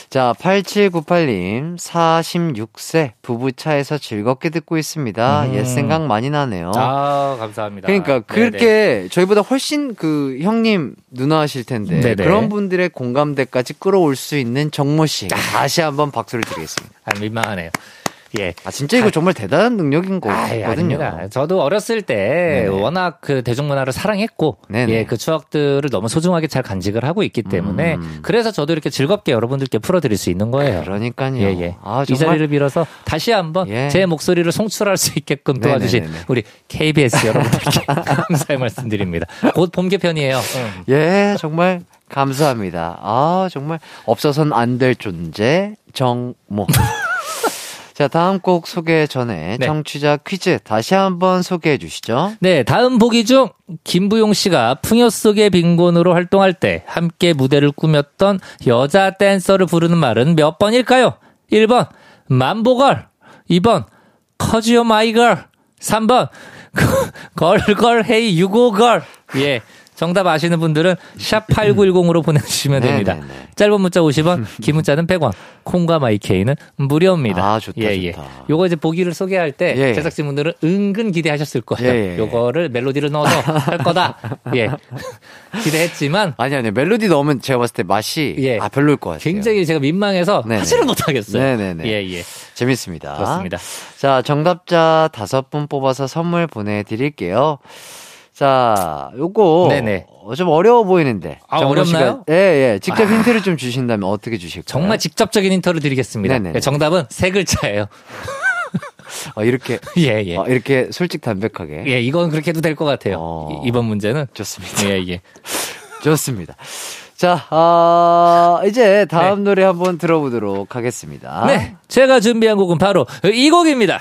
자, 8798님, 46세, 부부 차에서 즐겁게 듣고 있습니다. 음. 옛 생각 많이 나네요. 아 감사합니다. 그러니까 네네. 그렇게 저희보다 훨씬 그 형님 누나실 텐데 네네. 그런 분들의 공감대까지 끌어올 수 있는 정모 씨 다시 한번 박수를 드리겠습니다. 아, 민망하네요. 예. 아 진짜 이거 정말 대단한 능력인 거거든요. 아닙니다. 저도 어렸을 때 네네. 워낙 그 대중문화를 사랑했고, 네네. 예, 그 추억들을 너무 소중하게 잘 간직을 하고 있기 때문에, 음. 그래서 저도 이렇게 즐겁게 여러분들께 풀어 드릴 수 있는 거예요. 그러니까요. 예, 예. 아 이 자리를 빌어서 다시 한번 예. 제 목소리를 송출할 수 있게끔 도와주신 네네네네. 우리 KBS 여러분들께 감사의 말씀드립니다. 곧 봄 개편이에요. 응. 예 정말 감사합니다. 아 정말 없어선 안될 존재 정모. 자 다음 곡 소개 전에 네. 청취자 퀴즈 다시 한번 소개해 주시죠. 네, 다음 보기 중 김부용 씨가 풍요 속의 빈곤으로 활동할 때 함께 무대를 꾸몄던 여자 댄서를 부르는 말은 몇 번일까요? 1번 만보걸 2번 커지어 마이걸 3번 걸걸 헤이 유고걸 예 정답 아시는 분들은 샵 8910으로 보내주시면 됩니다. 네네네. 짧은 문자 50원, 긴 문자는 100원, 콩과 마이케이는 무료입니다. 아, 좋다, 예, 예. 좋다. 요거 이제 보기를 소개할 때 예, 예. 제작진분들은 은근 기대하셨을 거예요. 예, 예. 요거를 멜로디를 넣어서 할 거다. 예. 기대했지만 아니 아니 멜로디 넣으면 제가 봤을 때 맛이 예. 아 별로일 것 같아요. 굉장히 제가 민망해서 네네. 하지를 못하겠어요. 네네네. 예, 예. 재밌습니다. 그렇습니다. 자, 정답자 다섯 분 뽑아서 선물 보내드릴게요. 자, 요거. 네네. 어, 좀 어려워 보이는데. 아, 어렵나요? 예, 예. 직접 아. 힌트를 좀 주신다면 어떻게 주실까요? 정말 직접적인 힌트를 드리겠습니다. 네네네. 예, 정답은 세 글자예요. 어, 이렇게. 예, 예. 어, 이렇게 솔직 담백하게. 예, 이건 그렇게 해도 될 것 같아요. 어. 이- 이번 문제는. 좋습니다. 예, 예. 좋습니다. 자, 아, 이제 다음 노래 한번 들어보도록 하겠습니다. 네. 제가 준비한 곡은 바로 이 곡입니다.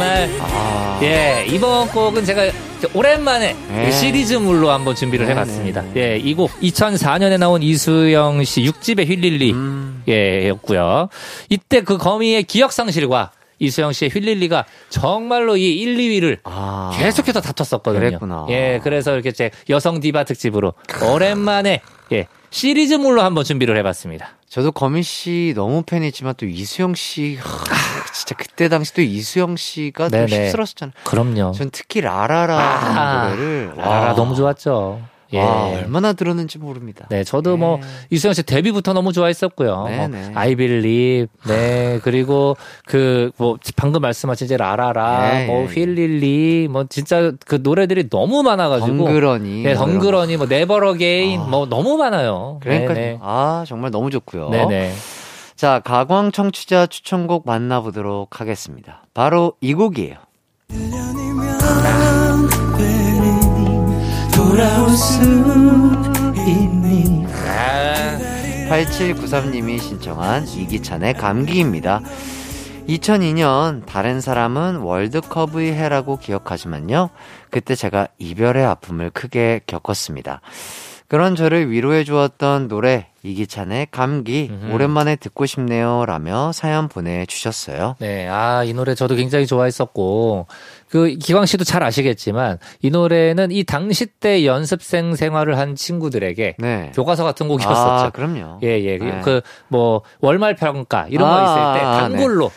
정말 아, 예, 이번 곡은 제가 오랜만에 네. 시리즈물로 한번 준비를 네, 해봤습니다. 네, 예, 이 곡 2004년에 나온 이수영 씨 6집의 휠릴리 음. 예, 였고요. 이때 그 거미의 기억 상실과 이수영 씨의 휠릴리가 정말로 이 1, 2위를 아. 계속해서 다퉜었거든요. 그랬구나. 예, 그래서 이렇게 제 여성 디바 특집으로 오랜만에 예, 시리즈물로 한번 준비를 해봤습니다. 저도 거미 씨 너무 팬이지만 또 이수영 씨, 하, 진짜 그때 당시 또 이수영 씨가 또 네네. 휩쓸었었잖아요. 그럼요. 전 특히 라라라 아, 노래를 라라 와, 너무 좋았죠. 예. 아, 얼마나 들었는지 모릅니다. 네, 저도 뭐 네. 이수영 씨 데뷔부터 너무 좋아했었고요. 네, 뭐 네. 아이빌립, 네 그리고 그 뭐 방금 말씀하신 이제 라라라, 네, 뭐 예, 휠릴리, 뭐 진짜 그 노래들이 너무 많아가지고. 덩그러니. 네, 뭐 덩그러니, 뭐 Never Again, 아. 뭐 너무 많아요. 그러니까 네, 아 정말 너무 좋고요. 네, 네. 자 가광 청취자 추천곡 만나보도록 하겠습니다. 바로 이 곡이에요. 아, 8793님이 신청한 이기찬의 감기입니다. 2002년 다른 사람은 월드컵의 해라고 기억하지만요. 그때 제가 이별의 아픔을 크게 겪었습니다. 그런 저를 위로해 주었던 노래 이기찬의 감기 음흠. 오랜만에 듣고 싶네요 라며 사연 보내주셨어요. 네, 아, 이 노래 저도 굉장히 좋아했었고, 그, 기광 씨도 잘 아시겠지만, 이 노래는 이 당시 때 연습생 생활을 한 친구들에게 네. 교과서 같은 곡이었었죠. 아, 그럼요. 예, 예. 네. 그, 뭐, 월말 평가, 이런 거 아, 있을 때 아, 단골로,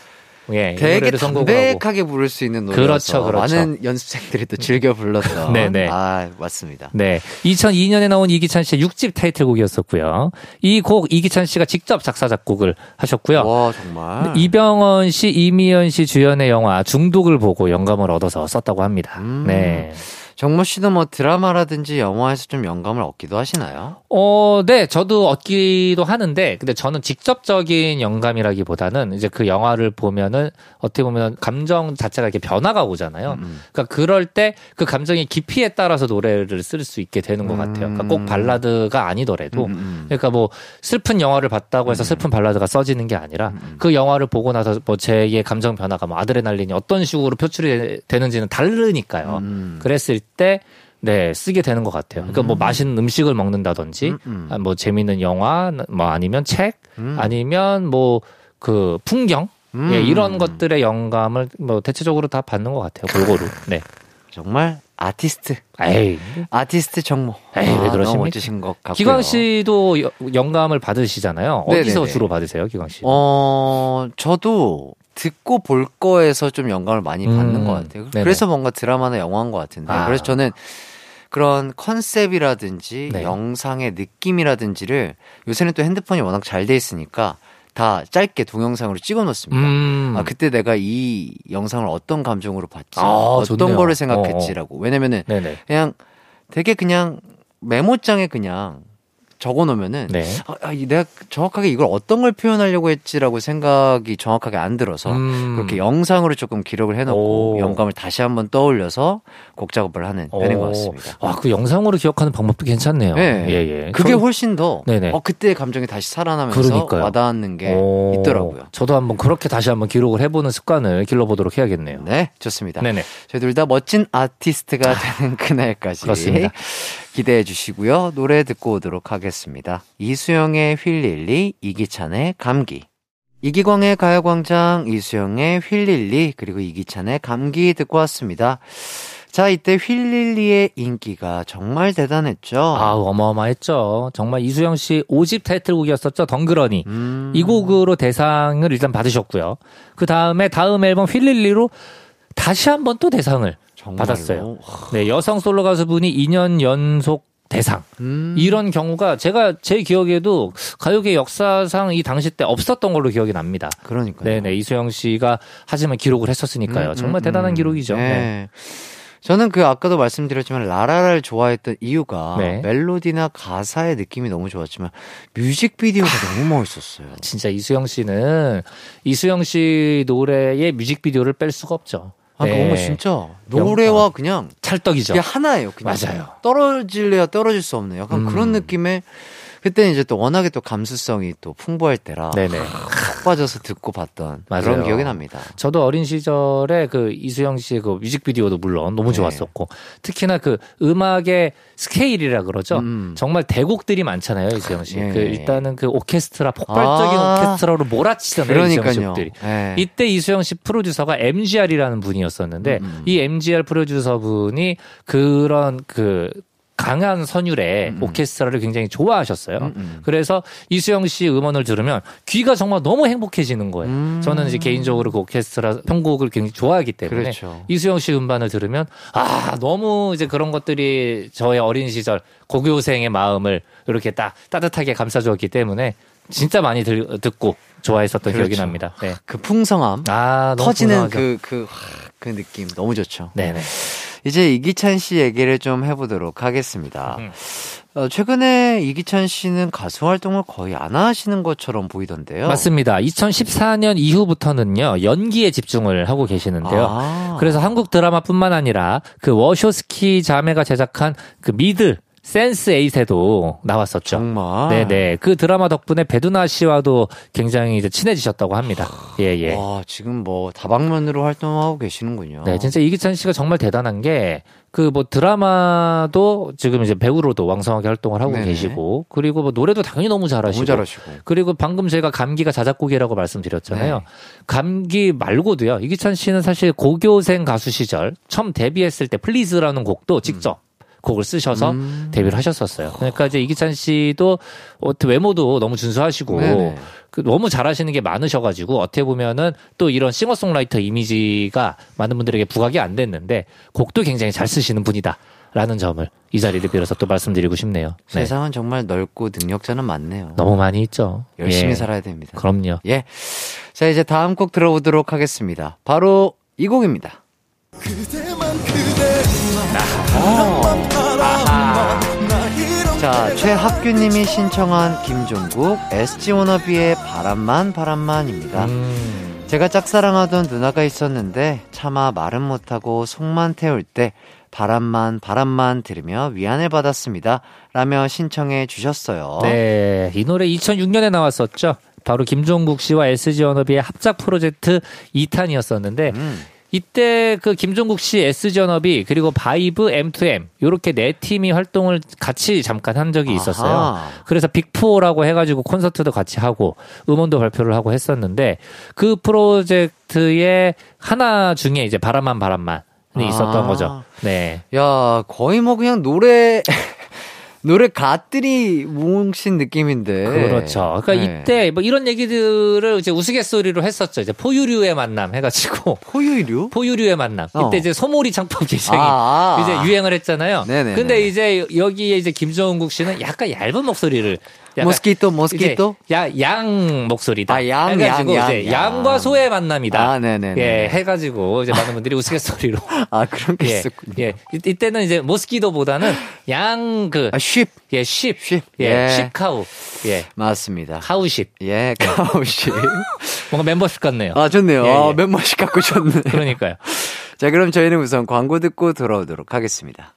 예, 이 되게. 담백하게 부를 수 있는 노래라서 그렇죠, 그렇죠. 많은 연습생들이 또 즐겨 불렀던 네, 네. 아 맞습니다. 네. 2002년에 나온 이기찬 씨의 6집 타이틀곡이었었고요. 이 곡 이기찬 씨가 직접 작사, 작곡을 하셨고요. 와 정말 이병헌 씨, 이미연 씨 주연의 영화 중독을 보고 영감을 얻어서 썼다고 합니다. 음. 네. 정모 씨도 뭐 드라마라든지 영화에서 좀 영감을 얻기도 하시나요? 어, 네, 저도 얻기도 하는데, 근데 저는 직접적인 영감이라기보다는 이제 그 영화를 보면은 어떻게 보면 감정 자체가 이렇게 변화가 오잖아요. 음. 그러니까 그럴 때 그 감정의 깊이에 따라서 노래를 쓸 수 있게 되는 것 같아요. 그러니까 꼭 발라드가 아니더라도. 음, 음. 그러니까 뭐 슬픈 영화를 봤다고 해서 슬픈 발라드가 써지는 게 아니라 음. 그 영화를 보고 나서 뭐 제의 감정 변화가 뭐 아드레날린이 어떤 식으로 표출이 되는지는 다르니까요. 음. 그랬을 때 네, 쓰게 되는 것 같아요. 그러니까 뭐 맛있는 음식을 먹는다든지, 음, 음. 아, 뭐 재밌는 영화, 뭐 아니면 책, 음. 아니면 뭐 그 풍경, 음. 예, 이런 것들의 영감을 뭐 대체적으로 다 받는 것 같아요. 골고루. 네. 정말 아티스트 에이. 아티스트 정모 에이, 왜 아, 그러십니까? 너무 멋지신 것 같고요. 기광 씨도 여- 영감을 받으시잖아요. 어디서 네네네. 주로 받으세요, 기광 씨? 어 저도 듣고 볼 거에서 좀 영감을 많이 받는 음. 것 같아요. 그래서 뭔가 드라마나 영화인 것 같은데 아. 그래서 저는 그런 컨셉이라든지 네. 영상의 느낌이라든지를 요새는 또 핸드폰이 워낙 잘 돼 있으니까 다 짧게 동영상으로 찍어 놓습니다. 음. 아, 그때 내가 이 영상을 어떤 감정으로 봤지? 아, 어떤 좋네요. 거를 생각했지라고. 왜냐면은 네네. 그냥 되게 그냥 메모장에 그냥 적어 놓으면은 네. 아, 아, 이 내가 정확하게 이걸 어떤 걸 표현하려고 했지라고 생각이 정확하게 안 들어서 음. 그렇게 영상으로 조금 기록을 해놓고 오. 영감을 다시 한번 떠올려서 곡 작업을 하는 편인 것 오. 같습니다. 와, 그 영상으로 기억하는 방법도 괜찮네요. 네. 예, 예. 그게 저는- 훨씬 더 네네. 어, 그때의 감정이 다시 살아나면서 그러니까요. 와닿는 게 오. 있더라고요. 저도 한번 그렇게 다시 한번 기록을 해보는 습관을 길러보도록 해야겠네요. 네, 좋습니다. 네네. 저희 둘 다 멋진 아티스트가 되는 그날까지 그렇습니다. 기대해 주시고요. 노래 듣고 오도록 하겠습니다. 이수영의 휠릴리, 이기찬의 감기. 이기광의 가요광장, 이수영의 휠릴리, 그리고 이기찬의 감기 듣고 왔습니다. 자, 이때 휠릴리의 인기가 정말 대단했죠. 아, 어마어마했죠. 정말 이수영 씨 5집 타이틀곡이었었죠. 덩그러니. 음. 이 곡으로 대상을 일단 받으셨고요. 그 다음에 다음 앨범 휠릴리로 다시 한번 또 대상을 정말로. 받았어요. 네, 여성 솔로 가수분이 2년 연속 대상. 음. 이런 경우가 제가 제 기억에도 가요계 역사상 이 당시 때 없었던 걸로 기억이 납니다. 그러니까요. 네네, 이수영 씨가 하지만 기록을 했었으니까요. 음, 정말 음, 대단한 음. 기록이죠. 네. 네. 저는 그 아까도 말씀드렸지만 라라를 좋아했던 이유가 네. 멜로디나 가사의 느낌이 너무 좋았지만 뮤직비디오가 너무 멋있었어요. 진짜 이수영 씨는 이수영 씨 노래의 뮤직비디오를 뺄 수가 없죠. 아, 네. 너무 진짜 노래와 그냥 찰떡이죠. 하나예요. 그냥 맞아요. 떨어질래야 떨어질 수 없는 약간 음. 그런 느낌의 그때는 이제 또 워낙에 또 감수성이 또 풍부할 때라 네네. 푹 빠져서 듣고 봤던 맞아요. 그런 기억이 납니다. 저도 어린 시절에 그 이수영 씨의 그 뮤직비디오도 물론 너무 네. 좋았었고 특히나 그 음악의 스케일이라 그러죠. 음. 정말 대곡들이 많잖아요, 이수영 씨. 예. 그 일단은 그 오케스트라 폭발적인 아. 오케스트라로 몰아치잖아요, 이수영. 씨들이. 네. 이때 이수영 씨 프로듀서가 MGR이라는 분이었었는데 음, 음. 이 MGR 프로듀서 분이 그런 그 강한 선율의 음, 음. 오케스트라를 굉장히 좋아하셨어요. 음, 음. 그래서 이수영 씨 음원을 들으면 귀가 정말 너무 행복해지는 거예요. 음. 저는 이제 개인적으로 그 오케스트라 편곡을 굉장히 좋아하기 때문에 그렇죠. 이수영 씨 음반을 들으면 아 너무 이제 그런 것들이 저의 어린 시절 고교생의 마음을 이렇게 딱 따뜻하게 감싸주었기 때문에 진짜 많이 들, 듣고 좋아했었던 기억이 그렇죠. 납니다. 네. 그 풍성함, 아 너무 터지는 분명하죠. 그, 그, 하, 그 느낌 너무 좋죠. 네네. 이제 이기찬 씨 얘기를 좀 해보도록 하겠습니다. 음. 어, 최근에 이기찬 씨는 가수 활동을 거의 안 하시는 것처럼 보이던데요. 맞습니다. 2014년 이후부터는요 연기에 집중을 하고 계시는데요. 아. 그래서 한국 드라마뿐만 아니라 그 워쇼스키 자매가 제작한 그 미드 Sense Eight에도 나왔었죠. 정말. 네네. 그 드라마 덕분에 배두나 씨와도 굉장히 이제 친해지셨다고 합니다. 예, 예. 와, 지금 뭐 다방면으로 활동하고 계시는군요. 네, 진짜 이기찬 씨가 정말 대단한 게, 그 뭐 드라마도 지금 이제 배우로도 왕성하게 활동을 하고 네네. 계시고, 그리고 뭐 노래도 당연히 너무 잘하시고. 너무 잘하시고. 그리고 방금 제가 감기가 자작곡이라고 말씀드렸잖아요. 네. 감기 말고도요. 이기찬 씨는 사실 고교생 가수 시절 처음 데뷔했을 때 플리즈라는 곡도 직접 곡을 쓰셔서 음. 데뷔를 하셨었어요. 그러니까 이제 이기찬 씨도 어떻게 외모도 너무 준수하시고 네네. 그 너무 잘하시는 게 많으셔가지고 어떻게 보면은 또 이런 싱어송라이터 이미지가 많은 분들에게 부각이 안 됐는데 곡도 굉장히 잘 쓰시는 분이다 라는 점을 이 자리를 빌어서 또 말씀드리고 싶네요. 네. 세상은 정말 넓고 능력자는 많네요. 너무 많이 있죠. 열심히 예. 살아야 됩니다. 그럼요. 예. 자, 이제 다음 곡 들어보도록 하겠습니다. 바로 이 곡입니다. 아하. 자, 최학규님이 신청한 김종국 SG 워너비의 바람만 바람만입니다. 음, 제가 짝사랑하던 누나가 있었는데 차마 말은 못하고 속만 태울 때 바람만 바람만 들으며 위안을 받았습니다. 라며 신청해 주셨어요. 네, 이 노래 2006년에 나왔었죠. 바로 김종국 씨와 SG 워너비의 합작 프로젝트 2탄이었었는데 음. 이때 그 김종국 씨, 워너비 그리고 바이브 M2M 요렇게 네 팀이 활동을 같이 잠깐 한 적이 있었어요. 아하. 그래서 Big4라고 해 가지고 콘서트도 같이 하고 음원도 발표를 하고 했었는데 그 프로젝트의 하나 중에 이제 바람만 바람만이 있었던 아. 거죠. 네. 야, 거의 뭐 그냥 노래, 노래 갓들이 뭉친 느낌인데. 그렇죠. 그러니까 네. 이때 뭐 이런 얘기들을 이제 우스갯소리로 했었죠. 이제 포유류의 만남 해가지고 포유류? 포유류의 만남. 어. 이때 이제 소몰이 창법 기생이 아, 아. 이제 유행을 했잖아요. 네네네. 근데 이제 여기에 이제 김정국 씨는 약간 얇은 목소리를 모스키토, 모스키토? 야, 양 목소리다. 아, 양, 해가지고 양, 이제 양, 양. 소의 만남이다. 아, 네네네. 예, 해가지고 이제 많은 분들이 우스갯소리로. 아, 그런 게 예, 있었군요. 예. 이- 이때는 이제 모스키토보다는 양 그, 아, 쉽. 예, 쉽. 쉽. 예, 예. 쉽카우. 예, 맞습니다. 카우십. 예, 카우십. 뭔가 멤버십 같네요. 아, 좋네요. 예, 아, 예. 멤버십 갖고 좋네. 그러니까요. 자, 그럼 저희는 우선 광고 듣고 돌아오도록 하겠습니다.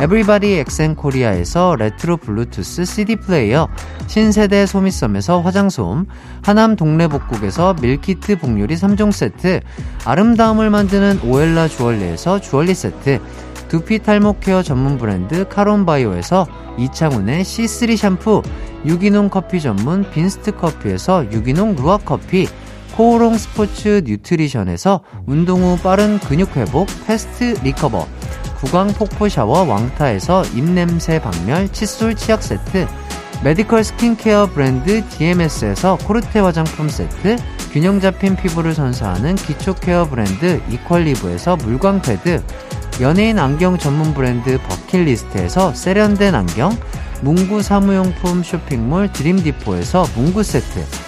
에브리바디 엑센 코리아에서 레트로 블루투스 CD 플레이어, 신세대 소미섬에서 화장솜, 하남 동래복국에서 밀키트 복요리 3종 세트, 아름다움을 만드는 오엘라 주얼리에서 주얼리 세트, 두피 탈모 케어 전문 브랜드 카론바이오에서 이창훈의 C3 샴푸, 유기농 커피 전문 빈스트 커피에서 유기농 루아 커피, 코오롱 스포츠 뉴트리션에서 운동 후 빠른 근육 회복 패스트 리커버, 구강 폭포 샤워 왕타에서 입냄새 박멸 칫솔 치약 세트, 메디컬 스킨케어 브랜드 DMS에서 코르테 화장품 세트, 균형 잡힌 피부를 선사하는 기초 케어 브랜드 이퀄리브에서 물광 패드, 연예인 안경 전문 브랜드 버킷리스트에서 세련된 안경, 문구 사무용품 쇼핑몰 드림디포에서 문구 세트,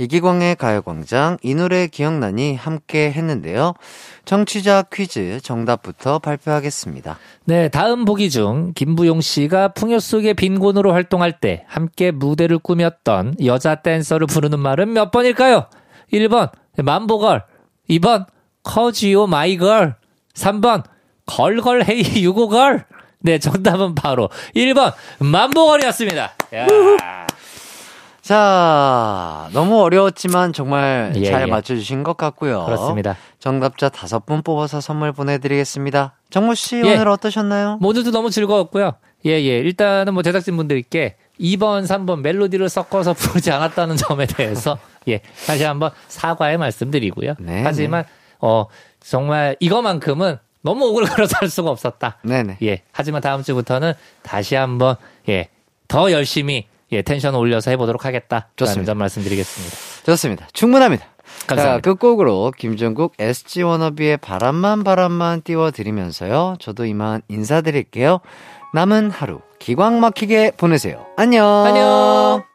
이기광의 가요광장, 이 노래 기억나니 함께 했는데요. 청취자 퀴즈 정답부터 발표하겠습니다. 네, 다음 보기 중 김부용 씨가 풍요 속의 빈곤으로 활동할 때 함께 무대를 꾸몄던 여자 댄서를 부르는 말은 몇 번일까요? 1번 만보걸, 2번 커지오 마이걸, 3번 걸걸 헤이 유고걸. 네, 정답은 바로 1번 만보걸이었습니다. 야. 자, 너무 어려웠지만 정말 예, 잘 예. 맞춰주신 것 같고요. 그렇습니다. 정답자 다섯 분 뽑아서 선물 보내드리겠습니다. 정모 씨 예. 오늘 어떠셨나요? 모두도 너무 즐거웠고요. 예, 예. 일단은 뭐 제작진 분들께 2번, 3번 멜로디를 섞어서 부르지 않았다는 점에 대해서 예, 다시 한번 사과의 말씀드리고요. 네, 하지만 어 정말 이거만큼은 너무 오글거려서 할 수가 없었다. 네네. 예. 하지만 다음 주부터는 다시 한번 예, 더 열심히 예, 텐션 올려서 해보도록 하겠다. 좋습니다. 말씀드리겠습니다. 좋습니다. 충분합니다. 감사합니다. 자, 끝곡으로 김종국 SG 워너비의 바람만 바람만 띄워드리면서요. 저도 이만 인사드릴게요. 남은 하루 기광 막히게 보내세요. 안녕. 안녕.